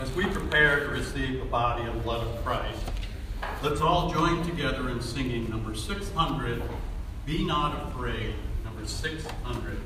As we prepare to receive the body and blood of Christ, let's all join together in singing number 600, Be Not Afraid, number 600.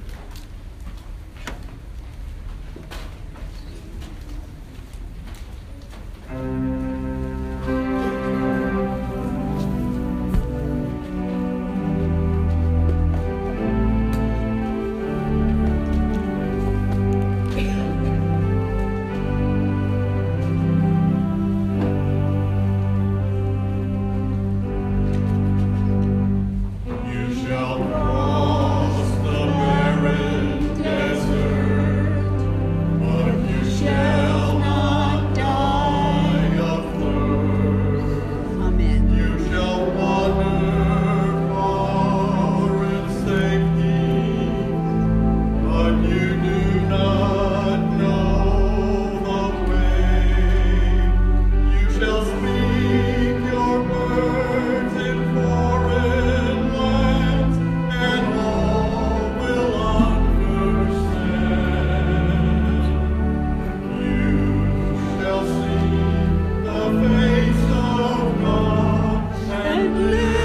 Lord.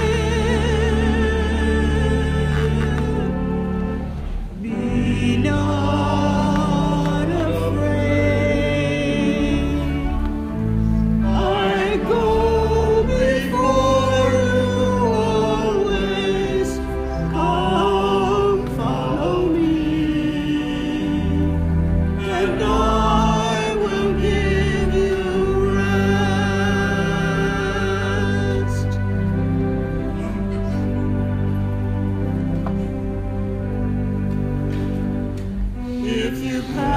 you come.